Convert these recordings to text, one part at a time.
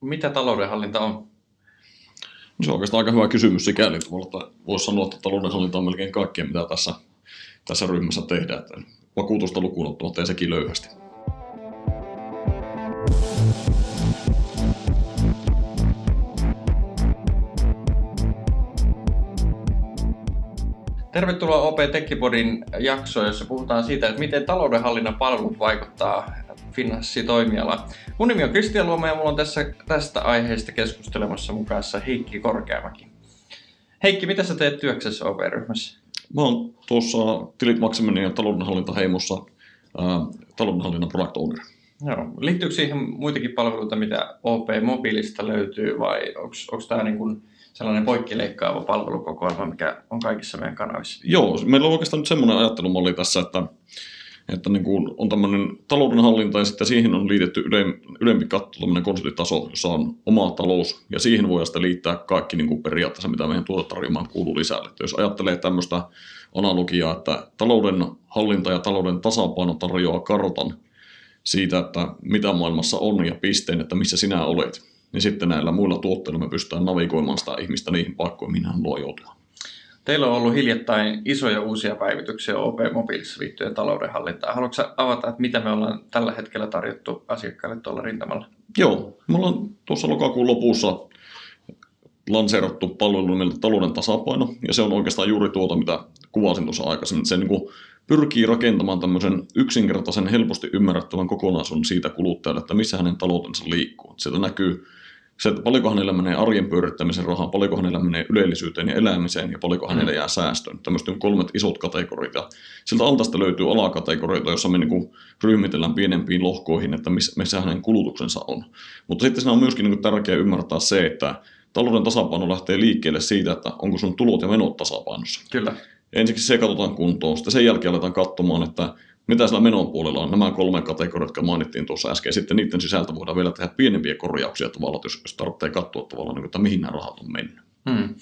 mitä taloudenhallinta on? Se on oikeastaan aika hyvä kysymys sikäli, että voisi sanoa, että taloudenhallinta on melkein kaikkea, mitä tässä, tässä ryhmässä tehdään. Vakuutusta lukuun ottamatta ja sekin löyhästi. Tervetuloa OP Techipodin jaksoon, jossa puhutaan siitä, että miten taloudenhallinnan palvelut vaikuttaa finanssitoimialaan. Mun nimi on Kristian Luoma ja mulla on tässä, tästä aiheesta keskustelemassa mukaan Heikki Korkeamäki. Heikki, mitä sä teet työksessä OP-ryhmässä? Mä oon tuossa tilit maksaminen ja taloudenhallintaheimossa ää, taloudenhallinnan product owner. Joo. Liittyykö siihen muitakin palveluita, mitä OP Mobiilista löytyy vai onko tämä niin kuin sellainen poikkileikkaava palvelukokoelma, mikä on kaikissa meidän kanavissa? Joo, meillä on oikeastaan nyt semmoinen ajattelumalli tässä, että, että niin kuin on tämmöinen taloudenhallinta ja sitten siihen on liitetty yle, ylempi katto, tämmöinen konsultitaso, jossa on oma talous ja siihen voi sitten liittää kaikki niin kuin periaatteessa, mitä meidän tuotetarjoamaan kuuluu lisälle. Että jos ajattelee tämmöistä analogiaa, että talouden hallinta ja talouden tasapaino tarjoaa kartan siitä, että mitä maailmassa on ja pisteen, että missä sinä olet, niin sitten näillä muilla tuotteilla me pystytään navigoimaan sitä ihmistä niihin paikkoihin, mihin hän luo joutua. Teillä on ollut hiljattain isoja uusia päivityksiä OP Mobiilissa liittyen taloudenhallintaan. Haluatko avata, että mitä me ollaan tällä hetkellä tarjottu asiakkaille tuolla rintamalla? Joo, me ollaan tuossa lokakuun lopussa lanseerattu palvelu nimeltä talouden tasapaino, ja se on oikeastaan juuri tuota, mitä kuvasin tuossa aikaisemmin. Se niin pyrkii rakentamaan tämmöisen yksinkertaisen, helposti ymmärrettävän kokonaisuuden siitä kuluttajalle, että missä hänen taloutensa liikkuu. Sieltä näkyy se, että paljonko hänellä menee arjen pyörittämisen rahaa, paljonko hänellä menee ylellisyyteen ja elämiseen ja paljonko mm. jää säästöön. Tämmöistä on kolmet isot kategoriat. Ja siltä altasta löytyy alakategorioita, joissa me niin ryhmitellään pienempiin lohkoihin, että missä hänen kulutuksensa on. Mutta sitten siinä on myöskin niin tärkeää ymmärtää se, että talouden tasapaino lähtee liikkeelle siitä, että onko sun tulot ja menot tasapainossa. Kyllä. Ensiksi se katsotaan kuntoon, sitten sen jälkeen aletaan katsomaan, että mitä sillä menon puolella on, nämä kolme kategoriaa, jotka mainittiin tuossa äsken, sitten niiden sisältä voidaan vielä tehdä pienempiä korjauksia tavallaan, jos, jos tarvitsee katsoa tavallaan, niin että mihin nämä rahat on mennyt. Hmm.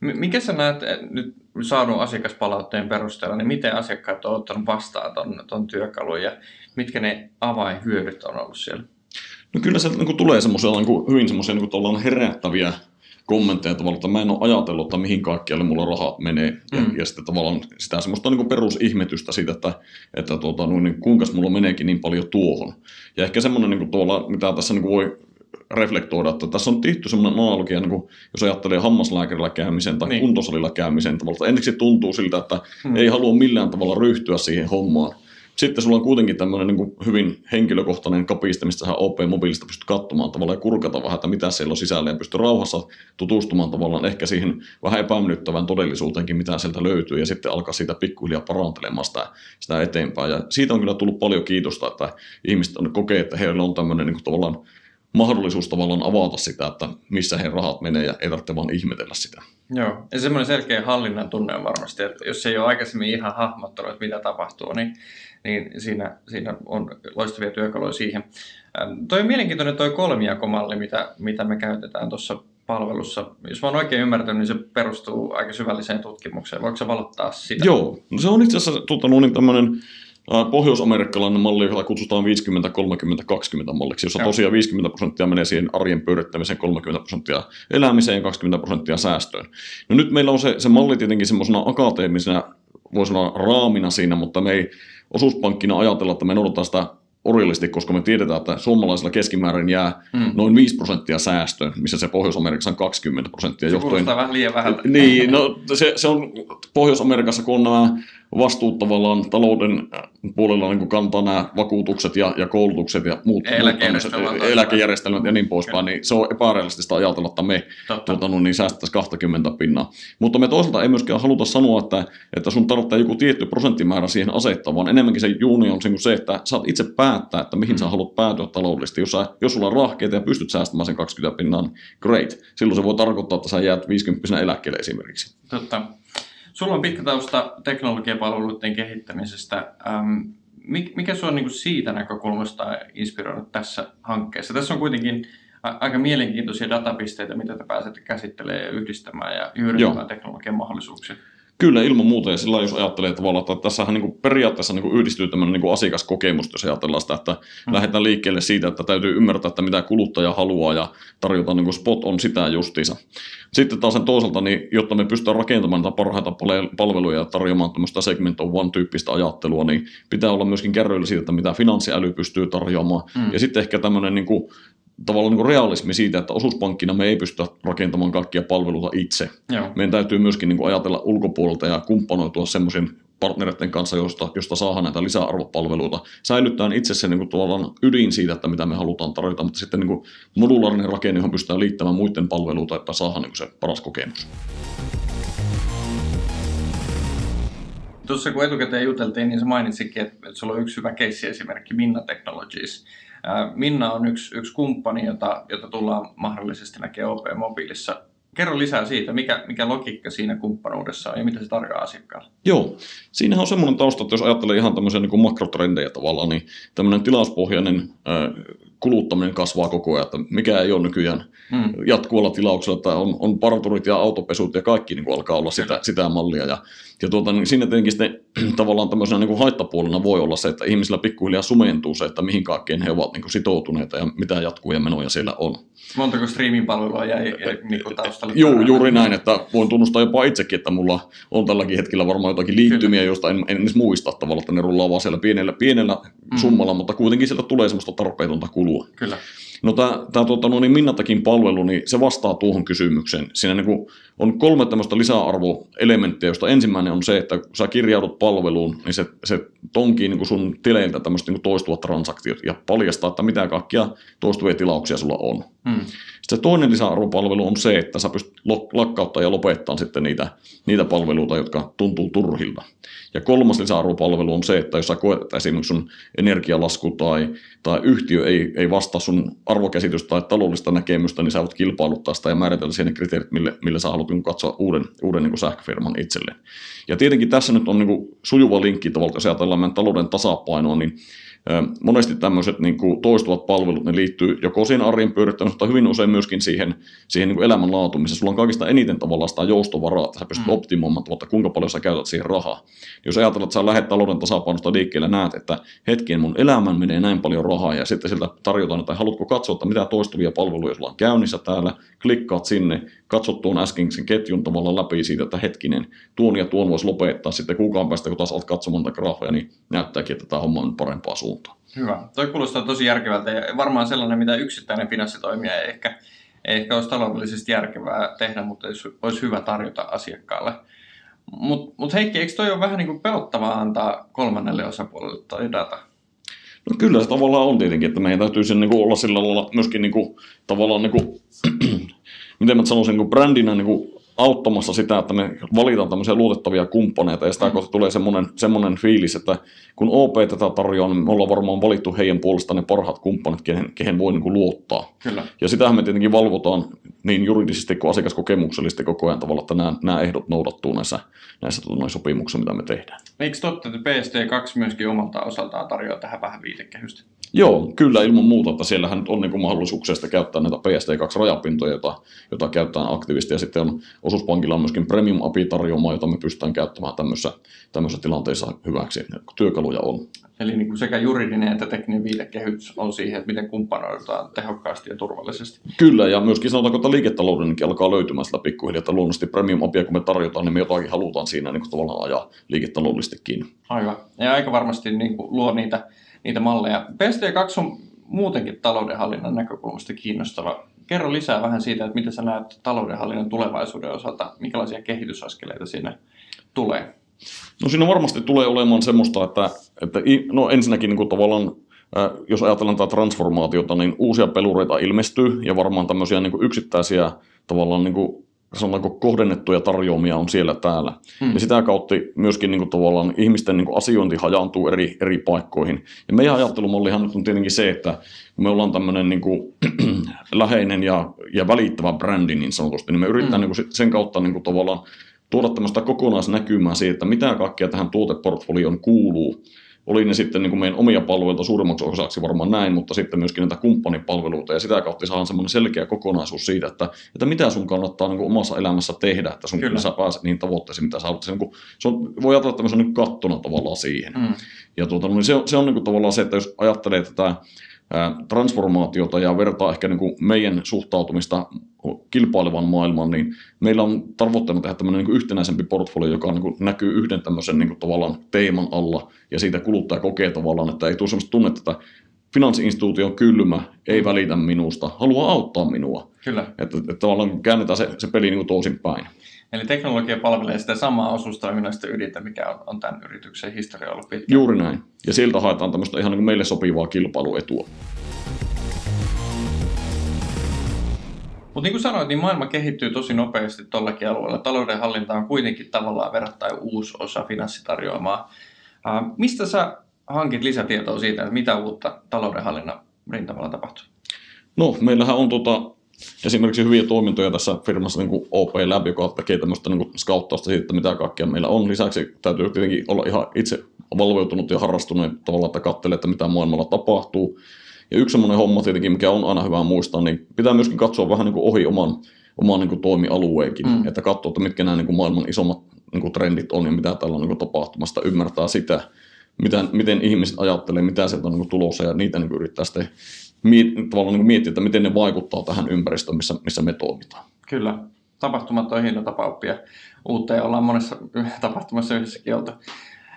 Mikä sä näet nyt saanut asiakaspalautteen perusteella, niin miten asiakkaat ovat ottanut vastaan ton, ton työkalun ja mitkä ne avainhyödyt on ollut siellä? No kyllä se niin tulee semmoisia niin hyvin semmoisia niin herättäviä kommentteja tavallaan, että mä en ole ajatellut, että mihin kaikkialle mulla rahat menee. Ja, mm. ja sitten tavallaan sitä semmoista niin perusihmetystä siitä, että, että tuota, niin kuinka mulla meneekin niin paljon tuohon. Ja ehkä semmoinen, niin tuolla, mitä tässä niin voi reflektoida, että tässä on tehty semmoinen analogia, niin kuin, jos ajattelee hammaslääkärillä käymisen tai niin. kuntosalilla käymisen tavalla, ensiksi tuntuu siltä, että mm. ei halua millään tavalla ryhtyä siihen hommaan. Sitten sulla on kuitenkin tämmöinen niin kuin hyvin henkilökohtainen kapiste, mistä sä OP-mobiilista pystyt katsomaan tavallaan ja kurkata vähän, että mitä siellä on sisällä ja pystyt rauhassa tutustumaan tavallaan ehkä siihen vähän epämynyttävään todellisuuteenkin, mitä sieltä löytyy ja sitten alkaa siitä pikkuhiljaa parantelemaan sitä, sitä eteenpäin. Ja siitä on kyllä tullut paljon kiitosta, että ihmiset on, kokee, että heillä on tämmöinen niin kuin tavallaan mahdollisuus tavallaan avata sitä, että missä he rahat menee ja ei tarvitse vaan ihmetellä sitä. Joo, ja semmoinen selkeä hallinnan tunne on varmasti, että jos ei ole aikaisemmin ihan hahmottanut, että mitä tapahtuu, niin niin siinä, siinä on loistavia työkaluja siihen. Ähm, toi on mielenkiintoinen toi kolmijakomalli, mitä, mitä me käytetään tuossa palvelussa. Jos mä oon oikein ymmärtänyt, niin se perustuu aika syvälliseen tutkimukseen. Voiko se valottaa sitä? Joo, no se on itse asiassa tuota, no niin tämmöinen pohjois-amerikkalainen malli, jota kutsutaan 50-30-20 malliksi, jossa tosiaan 50 prosenttia menee siihen arjen pyörittämiseen, 30 prosenttia elämiseen ja 20 prosenttia säästöön. No nyt meillä on se, se malli tietenkin semmoisena akateemisena, voisi sanoa raamina siinä, mutta me ei osuuspankkina ajatella, että me noudataan sitä orjallisesti, koska me tiedetään, että suomalaisilla keskimäärin jää mm. noin 5 prosenttia säästöön, missä se Pohjois-Amerikassa on 20 prosenttia. Se johtuen... vähän liian vähän. Niin, no se, se on Pohjois-Amerikassa, kun on nämä vastuut tavallaan talouden puolella niin kantaa nämä vakuutukset ja, ja koulutukset ja muut eläkejärjestelmät, eläkejärjestelmät ja niin poispäin, niin se on epärealistista ajatella, että me tuota, no, niin säästettäisiin 20 pinnaa. Mutta me toisaalta ei myöskään haluta sanoa, että, että sun tarvitsee joku tietty prosenttimäärä siihen asettaa, vaan enemmänkin se juuni on se, että saat itse päättää, että mihin mm. sä haluat päätyä taloudellisesti. Jos, sä, jos sulla on rahkeita ja pystyt säästämään sen 20 pinnaa, niin great. Silloin se voi tarkoittaa, että sä jäät 50 eläkkeelle esimerkiksi. Totta. Sulla on pitkä tausta teknologiapalveluiden kehittämisestä. Ähm, mikä sinua on niin siitä näkökulmasta inspiroinut tässä hankkeessa? Tässä on kuitenkin aika mielenkiintoisia datapisteitä, mitä te pääsette käsittelemään ja yhdistämään ja hyödyntämään teknologian mahdollisuuksia. Kyllä, ilman muuta. Ja sillä jos ajattelee tavallaan, että tässähän niin kuin periaatteessa niin kuin yhdistyy tämmöinen niin kuin asiakaskokemus, jos ajatellaan sitä, että hmm. lähdetään liikkeelle siitä, että täytyy ymmärtää, että mitä kuluttaja haluaa ja tarjota niin kuin spot on sitä justiinsa. Sitten taas sen toisaalta, niin jotta me pystytään rakentamaan näitä parhaita palveluja ja tarjoamaan tämmöistä segment of one-tyyppistä ajattelua, niin pitää olla myöskin kärryillä siitä, että mitä finanssiäly pystyy tarjoamaan. Hmm. Ja sitten ehkä tämmöinen niin kuin tavallaan niin realismi siitä, että osuuspankkina me ei pystytä rakentamaan kaikkia palveluita itse. Joo. Meidän täytyy myöskin niin ajatella ulkopuolelta ja kumppanoitua semmoisen partnereiden kanssa, josta, josta saadaan näitä lisäarvopalveluita. Säilyttää itse se niin kuin, ydin siitä, että mitä me halutaan tarjota, mutta sitten niin modulaarinen rakenne, johon pystytään liittämään muiden palveluita, että saadaan niin kuin, se paras kokemus. Tuossa kun etukäteen juteltiin, niin sä mainitsikin, että, että sulla on yksi hyvä keissi-esimerkki Minna Technologies. Minna on yksi, yksi kumppani, jota, jota tullaan mahdollisesti näkemään OP-mobiilissa. Kerro lisää siitä, mikä, mikä logiikka siinä kumppanuudessa on ja mitä se tarkoittaa asiakkaalle. Joo, siinähän on semmoinen tausta, että jos ajattelee ihan tämmöisiä niin kuin makrotrendejä tavallaan, niin tämmöinen tilauspohjainen kuluttaminen kasvaa koko ajan, että mikä ei ole nykyään hmm. jatkuvalla tilauksella, että on, on parturit ja autopesut ja kaikki niin kuin alkaa olla sitä, sitä mallia. Ja, ja tuota, niin siinä tietenkin sitten tavallaan tämmöisenä niin kuin haittapuolena voi olla se, että ihmisillä pikkuhiljaa sumentuu se, että mihin kaikkeen he ovat niin kuin sitoutuneita ja mitä jatkuvia menoja siellä on. Montako streaming-palvelua jäi niin kuin taustalle? Joo, juuri näin, että voin tunnustaa jopa itsekin, että mulla on tälläkin hetkellä varmaan jotakin liittymiä, joista en, en edes muista tavallaan, että ne rullaa vaan siellä pienellä, pienellä mm. summalla, mutta kuitenkin sieltä tulee semmoista tarpeetonta kulua. Kyllä. No tämä, tuota, no niin Minnatakin palvelu, niin se vastaa tuohon kysymykseen. Siinä niin kuin on kolme tämmöistä lisäarvoelementtiä, josta ensimmäinen on se, että kun sä kirjaudut palveluun, niin se, se tonkii niin sun tileiltä tämmöiset niin kuin toistuvat transaktiot ja paljastaa, että mitä kaikkia toistuvia tilauksia sulla on. Hmm. Sitten toinen lisäarvopalvelu on se, että sä pystyt lakkauttaa ja lopettaa sitten niitä, niitä palveluita, jotka tuntuu turhilta. Ja kolmas lisäarvopalvelu on se, että jos sä koet, että esimerkiksi sun energialasku tai, tai yhtiö ei, ei vastaa sun arvokäsitystä tai taloudellista näkemystä, niin sä voit kilpailuttaa sitä ja määritellä siihen kriteerit, mille, mille sä haluat niin katsoa uuden, uuden niin sähköfirman itselleen. Ja tietenkin tässä nyt on niin sujuva linkki tavallaan, jos ajatellaan meidän talouden tasapainoa, niin Monesti tämmöiset niin kuin toistuvat palvelut ne liittyy joko siihen arjen pyörittämiseen, mutta hyvin usein myöskin siihen, siihen niin kuin elämänlaatuun, missä sulla on kaikista eniten tavallaan sitä joustovaraa, että sä pystyt mm. optimoimaan, että kuinka paljon sä käytät siihen rahaa. Jos ajatellaan, että sä lähdet talouden tasapainosta liikkeelle näet, että hetkien mun elämän menee näin paljon rahaa ja sitten siltä tarjotaan, että haluatko katsoa, että mitä toistuvia palveluja sulla on käynnissä täällä, klikkaat sinne, katsot tuon äskenkin ketjun tavallaan läpi siitä, että hetkinen, tuon ja tuon voisi lopettaa sitten kuukauden päästä, kun taas olet katsomaan tätä graafoja, niin näyttääkin, että tämä homma on parempaa suuntaan. Hyvä. Toi kuulostaa tosi järkevältä ja varmaan sellainen, mitä yksittäinen finanssitoimija ei ehkä, ei ehkä olisi taloudellisesti järkevää tehdä, mutta olisi hyvä tarjota asiakkaalle. Mutta mut Heikki, eikö toi ole vähän niin kuin pelottavaa antaa kolmannelle osapuolelle toi data? No kyllä se tavallaan on tietenkin, että meidän täytyy sen niin kuin olla sillä lailla myöskin niin kuin, tavallaan niin kuin, miten mä sanoisin, niin kuin brändinä niin kuin auttamassa sitä, että me valitaan tämmöisiä luotettavia kumppaneita ja sitä mm. kautta tulee semmoinen, semmoinen fiilis, että kun OP tätä tarjoaa, niin me ollaan varmaan valittu heidän puolestaan ne parhaat kumppanit, kehen, kehen voi niin kuin luottaa. Kyllä. Ja sitähän me tietenkin valvotaan niin juridisesti kuin asiakaskokemuksellisesti koko ajan tavalla, että nämä, nämä ehdot noudattuu näissä, näissä sopimuksissa, mitä me tehdään. Eikö totta, että PSD2 myöskin omalta osaltaan tarjoaa tähän vähän viitekehystä? Joo, kyllä ilman muuta, että siellähän on niin mahdollisuuksia käyttää näitä PSD2-rajapintoja, joita, joita käytetään aktiivisesti, ja sitten on osuuspankilla on myöskin Premium API tarjoamaa, jota me pystytään käyttämään tämmöisissä, tämmöisissä tilanteissa hyväksi, kun työkaluja on. Eli niin kuin sekä juridinen että tekninen viitekehys on siihen, että miten kumppanoidaan tehokkaasti ja turvallisesti. Kyllä, ja myöskin sanotaanko, että liiketaloudenkin alkaa löytymään sitä pikkuhiljaa, että luonnollisesti premium apia kun me tarjotaan, niin me jotakin halutaan siinä niin kuin tavallaan ajaa liiketaloudellisestikin. Aivan, ja aika varmasti niin kuin luo niitä, niitä malleja. PSD2 on muutenkin taloudenhallinnan näkökulmasta kiinnostava. Kerro lisää vähän siitä, että miten sä näet taloudenhallinnan tulevaisuuden osalta, minkälaisia kehitysaskeleita siinä tulee. No siinä varmasti tulee olemaan semmoista, että, että no ensinnäkin niin kuin tavallaan jos ajatellaan tätä transformaatiota, niin uusia pelureita ilmestyy ja varmaan tämmöisiä niin kuin yksittäisiä tavallaan niin kuin, sanotaanko kohdennettuja tarjoamia on siellä täällä. Hmm. Ja sitä kautta myöskin niin kuin, tavallaan ihmisten niin kuin, asiointi hajaantuu eri, eri paikkoihin. Ja meidän ajattelumallihan nyt on tietenkin se, että kun me ollaan tämmöinen niin kuin, läheinen ja, ja välittävä brändi niin sanotusti, niin me yritetään hmm. niin kuin, sen kautta niin kuin, tavallaan tuoda tämmöistä kokonaisnäkymää siitä, että mitä kaikkea tähän tuoteportfolioon kuuluu, oli ne sitten niin kuin meidän omia palveluita suurimmaksi osaksi varmaan näin, mutta sitten myöskin näitä kumppanipalveluita ja sitä kautta saadaan semmoinen selkeä kokonaisuus siitä, että, että mitä sun kannattaa niin kuin omassa elämässä tehdä, että sun Kyllä. sä pääset niin tavoitteisiin, mitä sä haluat. Se, niin se on, voi ajatella, että se on niin kattona tavallaan siihen. Mm. Ja tuota, niin se, se on niin kuin tavallaan se, että jos ajattelee tätä transformaatiota ja vertaa ehkä niin kuin meidän suhtautumista kilpailevan maailman, niin meillä on tavoitteena tehdä tämmöinen niin yhtenäisempi portfolio, joka niin kuin näkyy yhden tämmöisen niin kuin tavallaan teeman alla, ja siitä kuluttaja kokee tavallaan, että ei tule sellaista tunnetta, että finanssiinstituutio on kylmä, ei välitä minusta, haluaa auttaa minua. Kyllä. Että, että tavallaan käännetään se, se peli niin toisinpäin. Eli teknologia palvelee sitä samaa osuustoiminnasta ydintä, mikä on, on tämän yrityksen historia ollut pitkä. Juuri näin. Ja siltä haetaan tämmöistä ihan niin meille sopivaa kilpailuetua. Mutta niin kuin sanoit, niin maailma kehittyy tosi nopeasti tuollakin alueella. Taloudenhallinta on kuitenkin tavallaan verrattain uusi osa finanssitarjoamaa. Äh, mistä sä hankit lisätietoa siitä, että mitä uutta taloudenhallinnan rintamalla tapahtuu? No, meillähän on tota, esimerkiksi hyviä toimintoja tässä firmassa niin kuin OP Lab, joka tekee tämmöistä niin kuin scouttausta siitä, mitä kaikkea meillä on. Lisäksi täytyy tietenkin olla ihan itse valveutunut ja harrastunut tavalla, että katselee, että mitä maailmalla tapahtuu. Ja yksi semmoinen homma tietenkin, mikä on aina hyvä muistaa, niin pitää myöskin katsoa vähän niin kuin ohi oman, oman niin kuin toimialueenkin, mm. että katsoa, että mitkä nämä niin kuin maailman isommat niin kuin trendit on ja mitä täällä on niin kuin tapahtumasta, ymmärtää sitä, mitä, miten ihmiset ajattelee, mitä sieltä on niin kuin tulossa ja niitä niin kuin yrittää sitten miet, tavallaan niin miettiä, että miten ne vaikuttaa tähän ympäristöön, missä, missä me toimitaan. Kyllä. Tapahtumat on hieno tapa oppia uutta ja ollaan monessa tapahtumassa yhdessäkin oltu.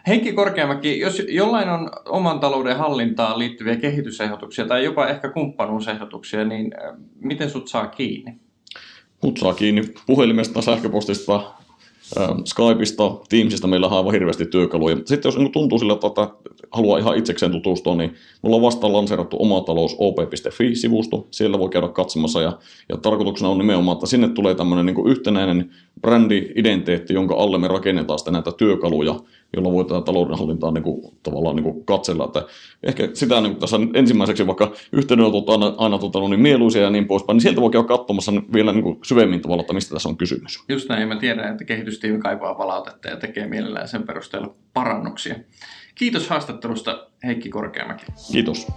Heikki Korkeamäki, jos jollain on oman talouden hallintaan liittyviä kehitysehdotuksia tai jopa ehkä kumppanuusehdotuksia, niin äh, miten sut saa kiinni? Mut saa kiinni puhelimesta, sähköpostista, Skypeista, Teamsista meillä on aivan hirveästi työkaluja. Sitten jos niin tuntuu sillä, että haluaa ihan itsekseen tutustua, niin mulla on vasta lanseerattu omatalous.op.fi-sivusto. Siellä voi käydä katsomassa ja, ja tarkoituksena on nimenomaan, että sinne tulee tämmöinen niin yhtenäinen brändi-identiteetti, jonka alle me rakennetaan sitten näitä työkaluja, jolla voi tätä taloudenhallintaa niin kuin, tavallaan niin kuin katsella. Että ehkä sitä niin kuin tässä ensimmäiseksi vaikka yhteydenotot aina, aina tota, niin mieluisia ja niin poispäin, niin sieltä voi käydä katsomassa vielä niin kuin syvemmin tavalla, että mistä tässä on kysymys. Just näin, mä tiedän, että kehitystiimi kaipaa palautetta ja tekee mielellään sen perusteella parannuksia. Kiitos haastattelusta Heikki Korkeamäki. Kiitos.